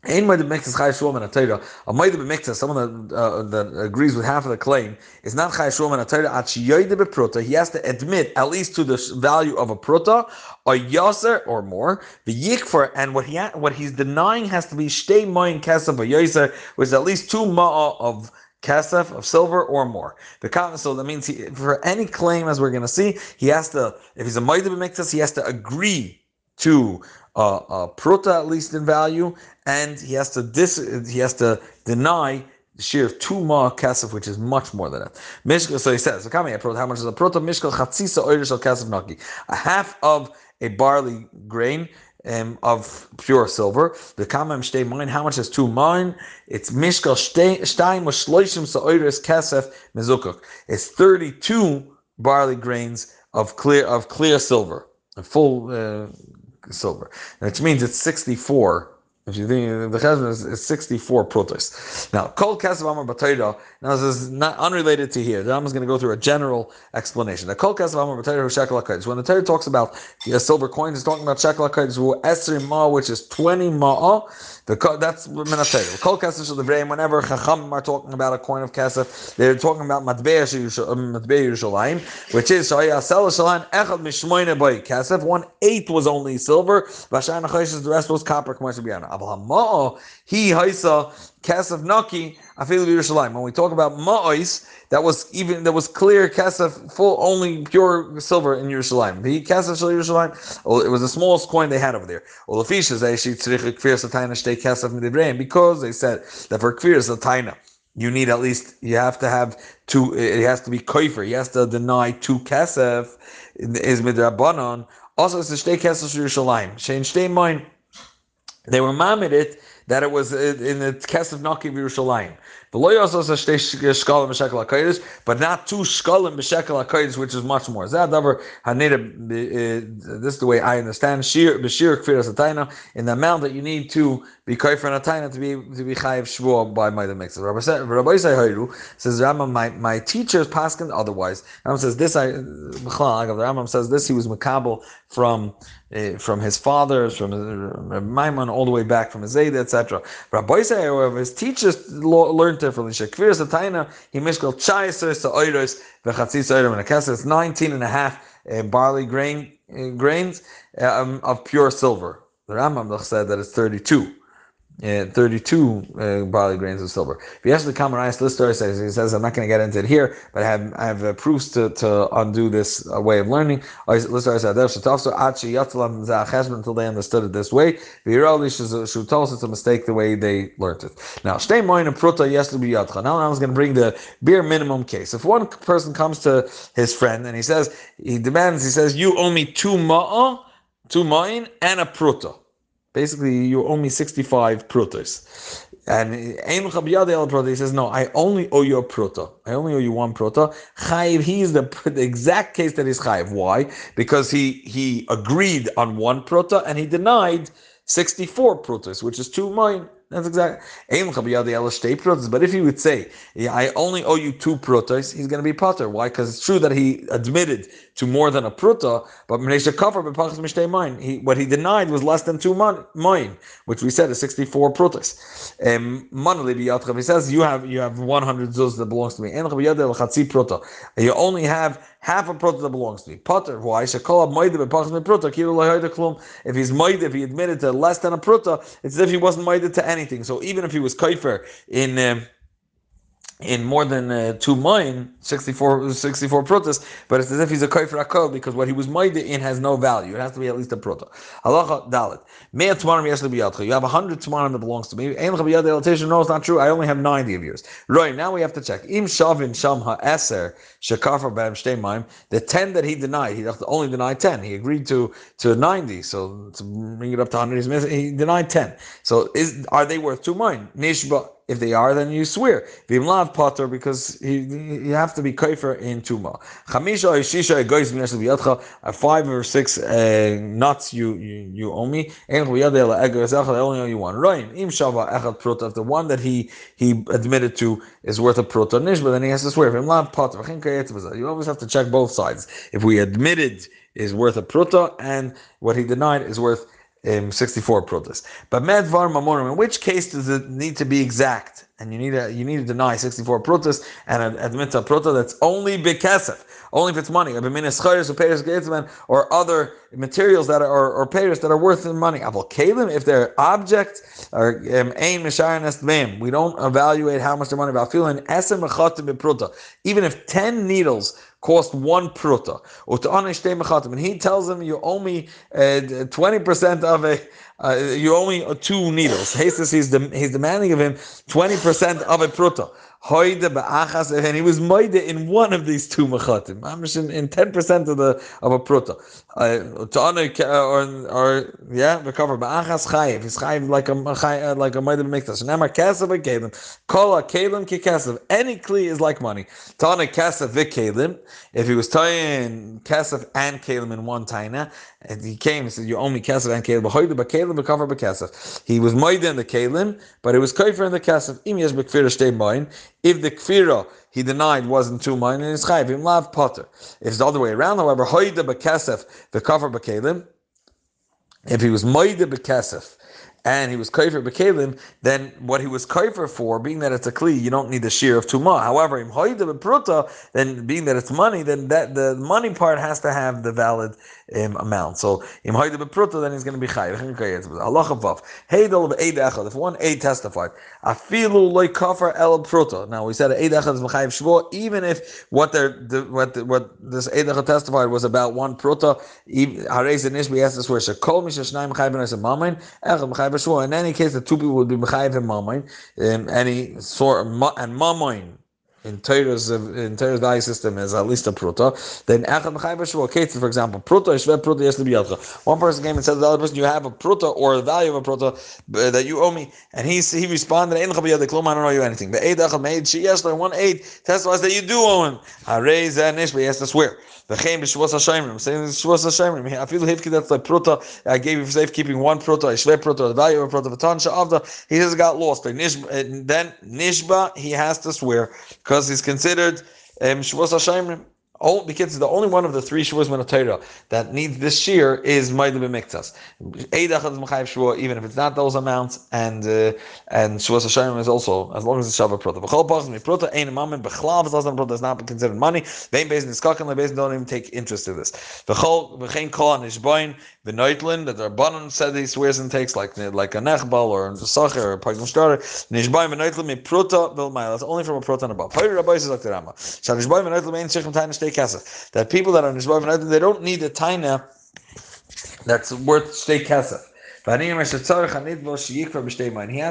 Ein moed b'miktas chay shul min atayra. A moed b'miktas, someone that, uh, that agrees with half of the claim, is not chay shul min atayra at shiyoyde b'pruta. He has to admit at least to the value of a pruta, a yaser or more. The yikfer and what he ha- what he's denying has to be shtei moin kesef a yaser, which is at least two ma'a of kasef of silver or more. The so that means he, for any claim, as we're going to see, he has to, if he's a moed b'miktas, he has to agree to uh, uh, pruta at least in value, and he has to dis he has to deny the share of two ma kasef, which is much more than that. Mishka, so he says, how much is a prota mishka chatzisa oirish al kasef naki? A half of a barley grain um, of pure silver. The kamem shtei mine. How much is two mine? It's mishkal shtein was shloishim sa'oiris kasef mezukuk. It's thirty-two barley grains of clear of clear silver, a full uh, silver, which means it's 64. If you think the cheshbon is, is 64 protos. Now, kol kasav amar b'tayra. Now, this is not unrelated to here. The Ram is going to go through a general explanation. The kol kasav amar b'tayra shekel When the Torah talks about the silver coin, it's talking about shekel hakodesh, esrim ma, which is 20 ma'ah. The, that's minatayr. Kol kesef shel devreim. Whenever chachamim are talking about a coin of kesef, they're talking about matbei um, Yerushalayim, which is shayah sel shalan echad mishmoine boy kesef. One eighth was only silver. Vashan the rest was copper. Shabiyana. Abel hama'ah he haisa Kesef Naki, Afilu Yerushalayim. When we talk about Ma'ois, that was even that was clear Kesef, full only pure silver in Yerushalayim. The Kesef Shal Yerushalayim, it was the smallest coin they had over there. Well, the because they said that for Kfir Satayna you need at least you have to have two. It has to be koifer. He has to deny two kesef is midrabanon. Also, it's a shtei kesef Yerushalayim. Shein shtei mine. They were mamid it that it was uh, in the kesef naki of Yerushalayim. But not two shkalim b'shekel hakodesh, which is much more. Uh, this is the way I understand. Shir b'shir kfiras atayna in the amount that you need to be kaifer atayna to be to be chayiv shvuah by my mix. Rabbi says Rambam, my my teachers paskin otherwise. Rambam says this. I the Rambam says this. He was makabel from uh, from his fathers, from Maimon, all the way back from his Zayda, etc. Rabbi however, his teachers learned differently. Shekvir Sataina, he mishkal chayser sa oiros v'chatzis oirom and a It's 19 and a half uh, barley grain uh, grains um, of pure silver. The Rambam said that it's 32 uh, 32 uh, barley grains of silver. If you ask the Kamarayas Lister, says he says I'm not going to get into it here, but I have I have uh, proofs to, to undo this uh, way of learning. Until they understood it this way. It's a mistake the way they learned it. Now, and pruta Now I was going to bring the bare minimum case. If one person comes to his friend and he says he demands, he says, "You owe me two ma'a, two ma'in, and a pruta." Basically, you owe me 65 prutas. And he says, No, I only owe you a pruta. I only owe you one pruta. Chayiv, he is the, the exact case that is chayiv. Why? Because he he agreed on one pruta and he denied 64 prutas, which is two mine. That's exactly. Protas. But if he would say, yeah, I only owe you two prutas, he's going to be potter. Why? Because it's true that he admitted to more than a pruta, but he, what he denied was less than two mine, which we said is 64 prutas. Um, he says, you have you have 100 zuz that belongs to me. You only have half a pruta that belongs to me. Potter, why? If he's moide, if he admitted to less than a pruta, it's as if he wasn't moide to anything. So even if he was kaifer in um, in more than uh, two mine, 64, 64 protas, but it's as if he's a kaifer akol because what he was made in has no value. It has to be at least a prota. Halacha dalit. Mea tmarim yesli biyadcha. You have a hundred tmarim that belongs to me. Ein chabiyad elitation. No, it's not true. I only have 90 of yours. Right, now we have to check. Im shavin sham ha'eser shekafar b'hem shtei maim. The 10 that he denied, he only denied 10. He agreed to, to 90. So to bring it up to 100, he denied 10. So is are they worth two mine? Nishba. If they are, then you swear. Vimlav potter because he, you have to be kaifer in tuma. Chamisha or shisha egois b'yadcha. Five or six uh, nuts you, you you owe me. B'yadel egois I only owe you one. Roim im shava echad prota. The one that he he admitted to is worth a prota nishba, then he has to swear. Vimlav potter. You always have to check both sides. If we admitted is worth a prota and what he denied is worth um, 64 protas. But medvar mamorim, in which case does it need to be exact? And you need to you need to deny 64 protas and admit a prota that's only bekesef, only if it's money, or other materials that are or, payers that are worth the money. Aval kalim, if they're objects or um, ain mishayanest we don't evaluate how much they're money Even if 10 needles cost one pruta. And he tells him you owe me uh, twenty percent of a. Uh, you owe me two needles. He's, he's, he's demanding of him twenty percent of a pruta and he was moide in one of these two mechatim. in ten percent of the of a pruta. Uh, or or yeah, recover ba'achas chayiv. He's chayiv like a uh, like a moide b'mikdash. Nemar kasav v'kelim. Kol kelim ki kasav. Any kli is like money. Tana kasav v'kelim. If he was tying kasav and kelim in one taina, and he came and said, "You owe me kasav and kelim." B'hoide b'kelim b'cover b'kasav. He was moide in the kelim, but it was kaifer in the kasav. Im yes b'kfir shtei moin. If the kfira he denied wasn't two mine, and it's chayiv him lav potter. If it's the other way around, however, hoida bekesef the cover bekelim. If he was moide bekesef and he was kaifer bekalim, then what he was kaifer for, being that it's a kli, you don't need the shear of tuma. However, im pruta, then being that it's money, then that the money part has to have the valid um, amount. So im bepruta, then he's going to be chayiv. Allah vav. Heidel of eid echad. If one eid testified, afilu loy kafar el pruta. Now we said eid echad is mechayiv shvo, even if what they what the, what this eid echad testified was about one pruta. Harez and Ishbi has to swear shekol misha shnayim mechayiv and mamain echad mechayiv In any case, the two people would be mechayiv and mamain. Um, any sort and mamain in Torah's in Torah's value system is at least a pruta, then echad mechayv b'shvua kates, for example, pruta shve pruta yes biyadcha. One person came and said to the other person, "You have a pruta or the value of a pruta uh, that you owe me," and he he responded, "Ein biyadcha klum, I don't owe you anything." But eight echad made she yes, one eight testifies that you do owe him. Harei zanish, but he has to swear. V'chein b'shvus hashayimrim. Saying shvus hashayimrim. Afilu hivki that's like pruta. I gave you for safekeeping one pruta. I shve pruta. The value of a pruta. V'tan sha'avda. He just got lost. Then nishba. He has to swear because he's considered um, shvus hashayimrim all because the only one of the three shuas Torah that needs this shear is Maida b'miktas. Eidach is mechayiv shua, even if it's not those amounts, and uh, and shuas Hashem is also as long as it's shava prota. B'chol pachas mi prota ein mamen b'chlav zazan prota is not considered money. Vein based in skakan le based don't even take interest in this. B'chol b'chein kol an ishboin v'noitlin that the Rabbanon said he swears and takes like like a nechbal or a sacher or a pagam starter. Nishboin v'noitlin mi prota v'lmayel. That's only from a prota and above. Hayri rabbi says like the Rama. Shal nishboin v'noitlin ein shechem tayin shtei. That people that are nishbav and they don't need a taina that's worth shtei kesef. He has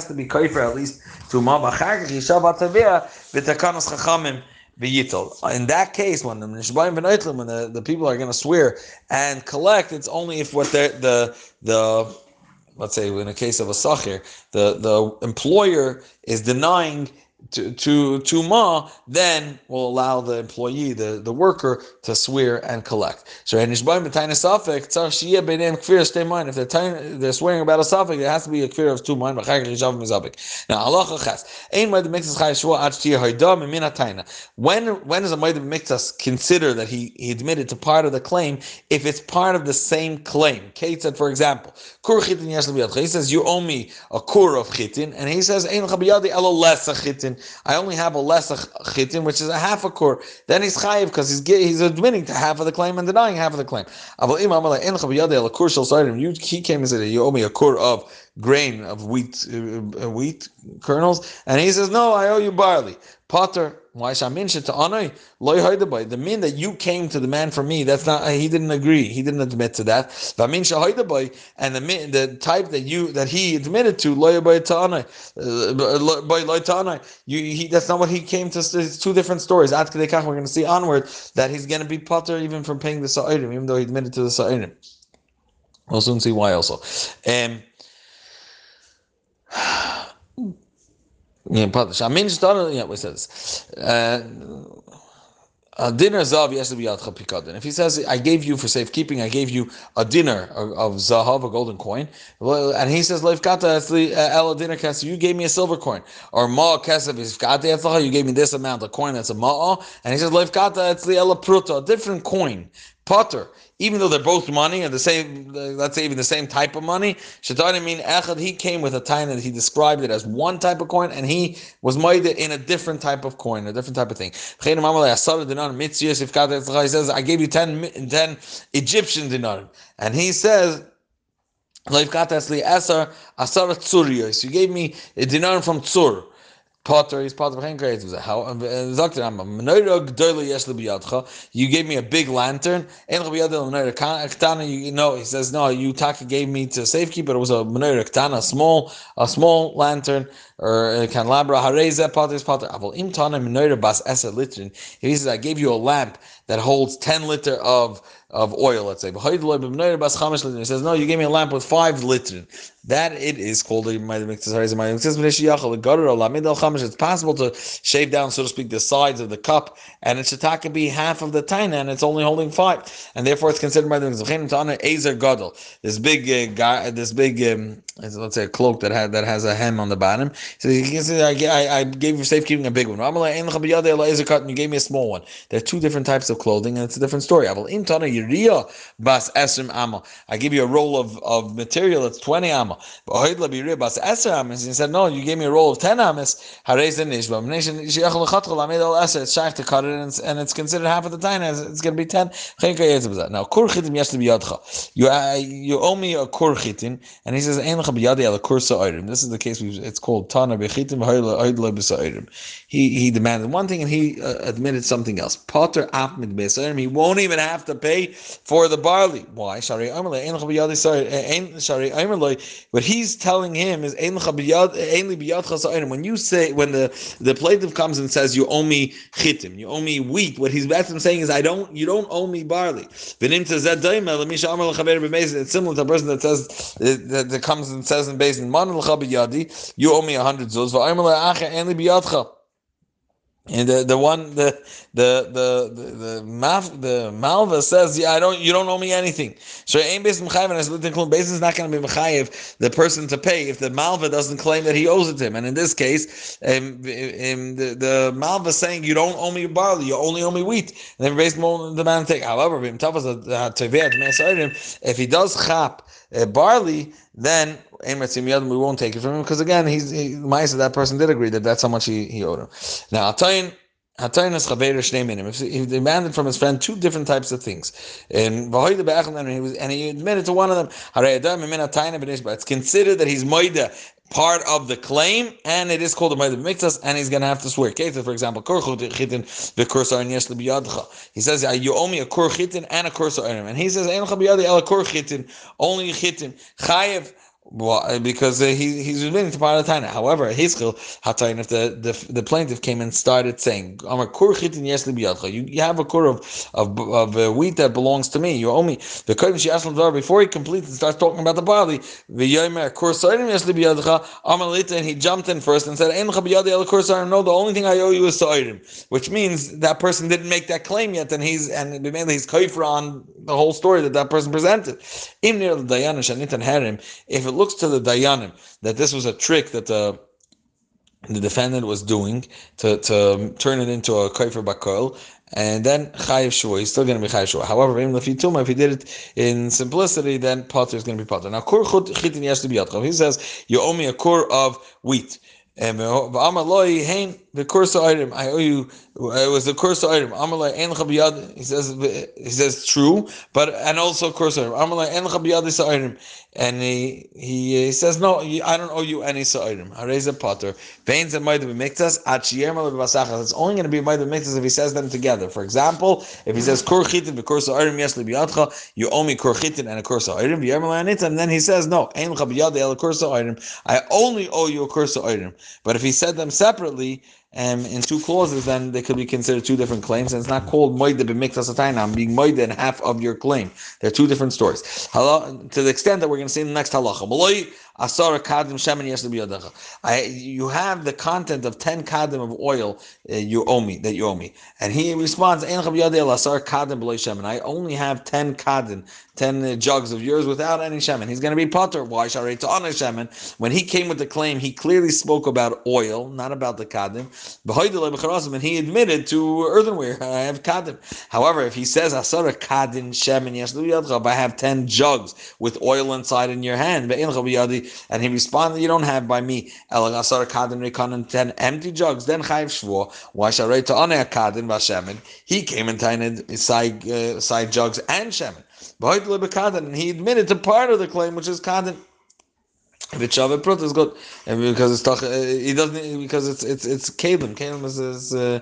to be kaifer at least to ma b'chagach yishav atavia v'takanos chachamim v'yitol. In that case, when the nishbayim v'noitlim, when the, the people are going to swear and collect, it's only if what the the the let's say in a case of a sachir, the the employer is denying to to to ma, then will allow the employee, the, the worker, to swear and collect. So if they're they're swearing about a suffix, it has to be a kfir of two mind. Now halacha min When when is a moed mixas consider that he, he admitted to part of the claim if it's part of the same claim? Kate said, for example, kur chitin He says you owe me a kur of chitin, and he says ein chabiyadi elo less chitin. I only have a less chitin, which is a half a core. Then he's chayiv because he's he's admitting to half of the claim and denying half of the claim. He came and said, "You owe me a core of grain of wheat, uh, wheat kernels," and he says, "No, I owe you barley." Potter, why shamin to honor loy The min that you came to the man for me, that's not. He didn't agree. He didn't admit to that. Vamin shahoidaboy, and the the type that you that he admitted to loy loy to. You he that's not what he came to. It's two different stories. At we're going to see onward that he's going to be potter even from paying the sa'irim, even though he admitted to the sa'irim. We'll soon see why also. Um, yeah, Shamin Shtar, yeah, what says? Uh, a dinner zav yes to be pikadon. If he says, "I gave you for safekeeping, I gave you a dinner of zahav, a golden coin," and he says, "Leifkata el dinner kesef, you gave me a silver coin," or ma is you gave me this amount, a coin that's a ma, and he says, "Leifkata the ela pruta, a different coin." Potter, even though they're both money and the same, let's say even the same type of money. Shetani mean Echad, he came with a time that he described it as one type of coin, and he was made in a different type of coin, a different type of thing. He says, I gave you 10, 10 Egyptian dinar. And he says, you gave me a dinar from Tzur. Potter, he's uh, You gave me a big lantern. You know, he says, no, you Taka gave me to safekeep, but it was a small, a small lantern or a candelabra. Hareza Potter's Potter. Avol bas litrin. He says, I gave you a lamp that holds ten liter of of oil, let's say. He says, no, you gave me a lamp with five liter. That it is called a It's possible to shave down, so to speak, the sides of the cup, and it should be half of the taina, and it's only holding five, and therefore it's considered by the Ezer Gadol. This big uh, guy, this big, um, let's say, a cloak that had that has a hem on the bottom. So he I, I, I gave you safekeeping a big one. You gave me a small one. There are two different types of clothing, and it's a different story. I give you a roll of, of material that's 20 amma. Amas. He said, no, you gave me a roll of 10 amas. It's shaykh to cut it and it's, and it's considered half of the time. It's going to be 10. Now, kur chitim yesh You, uh, you owe me a kur chitin. And he says. This is the case, it's called He, he demanded one thing and he uh, admitted something else. Potter b'sa'irim. He won't even have to pay for the barley. Why? Shari What he's telling him is when you say when the the plaintiff comes and says you owe me chitim, you owe me wheat. What he's basically saying is I don't you don't owe me barley. It's similar to a person that says that, that comes and says in basin you owe me a hundred zuz. And the, the one the the the the the, the Malva says, yeah, I don't you don't owe me anything. So aim based and as basis is not going to be mechayev the person to pay if the Malva doesn't claim that he owes it to him. And in this case, um, um, the the Malva saying you don't owe me barley, you only owe me wheat. And then based on the man take. However, if he does chap uh, barley, then we won't take it from him because again, he's he, that person did agree that that's how much he, he owed him. Now, I'll tell you. If he demanded from his friend two different types of things, and he was, and he admitted to one of them, it's considered that he's moida part of the claim, and it is called a moida mixas, and he's going to have to swear. For example, he says, "You owe me a kur chitin and a kur and he says, "Only chitin. Chayev." Well, because uh, he he's admitting to time. However, Hizkil Hatayin, if the, the the plaintiff came and started saying, "I'm a kur chitin you you have a kur of of, of uh, wheat that belongs to me. You owe me." The kodim she asked before he completes and starts talking about the barley. V'yomer kur sa'irim yesli biyadcha amalita, and he jumped in first and said, "Ein chabiyadi el kur No, the only thing I owe you is sa'irim," which means that person didn't make that claim yet, and he's and mainly he's koifer on the whole story that that person presented. If it looks to the Dayanim that this was a trick that the the defendant was doing to, to turn it into a kaifer bakol, and then chayiv shua, he's still going to be chayiv shua. However, even if he if he did it in simplicity, then potter is going to be potter. Now, kur chitin yesh He says, you owe me a kur of wheat. The course item. I owe you. It was the course item. Amalai en. He says. He says true, but and also course item. Amalai en item, and he, he he says no. I don't owe you any item. Hareza potter. Veins and might be mixas. Achiyem b'basachas. It's only going to be might be mixas if he says them together. For example, if he says kur chitin v'kursa item yes libiyadcha, you owe me chitin and a kursa item. And then he says no. En chabiyad el kursa item. I only owe you a kursa item. But if he said them separately, um, in two clauses, then they could be considered two different claims, and it's not called moide b'miktas I'm being moide in half of your claim. They're two different stories. To the extent that we're going to see in the next halacha, Asara kadim shemen yesh I You have the content of ten kadim of oil uh, you owe me that you owe me, and he responds, Ein asar kadim shemen. I only have ten kadim, ten uh, jugs of yours without any shemen. He's going to be potter. Why shall I to honor shemen? When he came with the claim, he clearly spoke about oil, not about the kadim. And he admitted to earthenware. I have kadim. However, if he says asara kadim shemen yesh I have ten jugs with oil inside in your hand, and he responded, "You don't have by me ten empty jugs. Then chayiv I to? He came and tainted side uh, side jugs and shemin. And he admitted to part of the claim, which is kadin. V'chave prut is good, because it's toch, uh, he doesn't because it's it's it's kalim. Kalim is. is uh,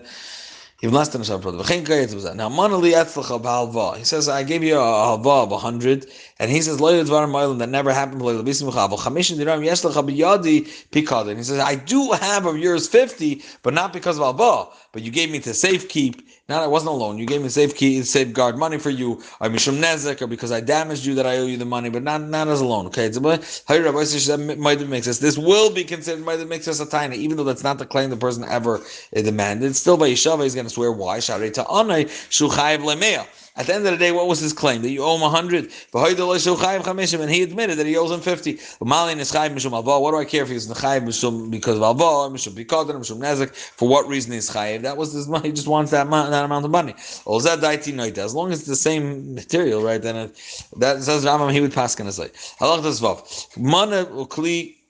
even less than a Shabbat. Now, Manali Ba'alva. He says, I gave you a halva of a hundred, and he says, Loyal Dvarim Mailim, that never happened. Loyal Bisim Chavel. Chamishin Diram B'yadi. He says, I do have of yours 50, but not because of Alva, but you gave me to safekeep. Not I wasn't alone. You gave me safe key, safeguard money for you, or Mishum Nezek, or because I damaged you that I owe you the money, but not not as a loan. Okay, it's that might make sense. This will be considered might make sense a tiny, even though that's not the claim the person ever eh, demanded. Still by Yeshava, he's going to swear why. Sharei to Anai Shuchayev Lemea At the end of the day, what was his claim? That you owe him 100. And he admitted that he owes him 50. What do I care if he's chayiv because of alva, mishum bikodan, nezik? For what reason he's chayiv? That was his money. He just wants that, that amount of money. As long as it's the same material, right? Then it, that says Rambam, he would pass in his life. Halach vav. Mana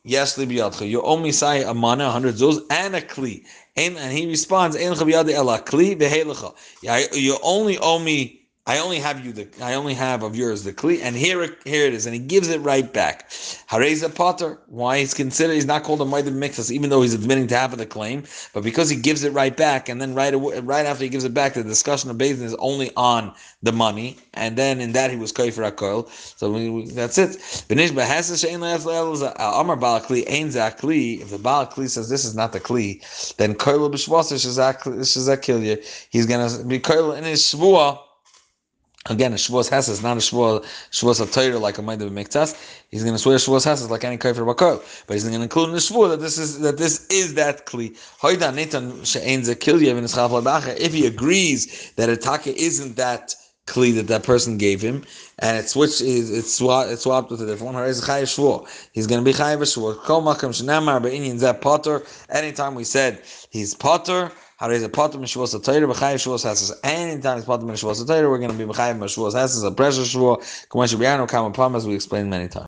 yes. You owe me say a mana, a 100 zuz, and a kli. And he responds, You only owe me I only have you the I only have of yours the kli, and here here it is, and he gives it right back. Hareza Potter, why he's considered he's not called a Maidim Mixus, even though he's admitting to have the claim, but because he gives it right back, and then right away, right after he gives it back, the discussion of Bezin is only on the money, and then in that he was kaifer akol. So we, that's it. Amar Balakli Ein Zakli. If the Balakli says this is not the kli, then koil b'shvasa shazakilya. He's gonna be koil in his shvua Again, a Shavuos Hesed is not a Shavuos Shavuos of like a Mind of Miktas. He's going to swear Shavuos Hesed like any Kaifer Bakol, but he's going to include in the Shavuos that this is that this is that Kli. Hoida Netan She'en Zekilyev in His If he agrees that a Taka isn't that Kli that that person gave him, and it's switched, it's swapped, it's swapped with a different one. He's going to be Chayiv Shavuos. Kol Makam Shenamar Be'inyin Zeh Potter. Anytime we said he's Potter. Is a potem shvos a Torah b'chayiv shvos hasas? Anytime it's potem shvos a Torah, we're going to be b'chayiv shvos hasas a pressure shvos. K'mosh b'yanu kama as we explained many times.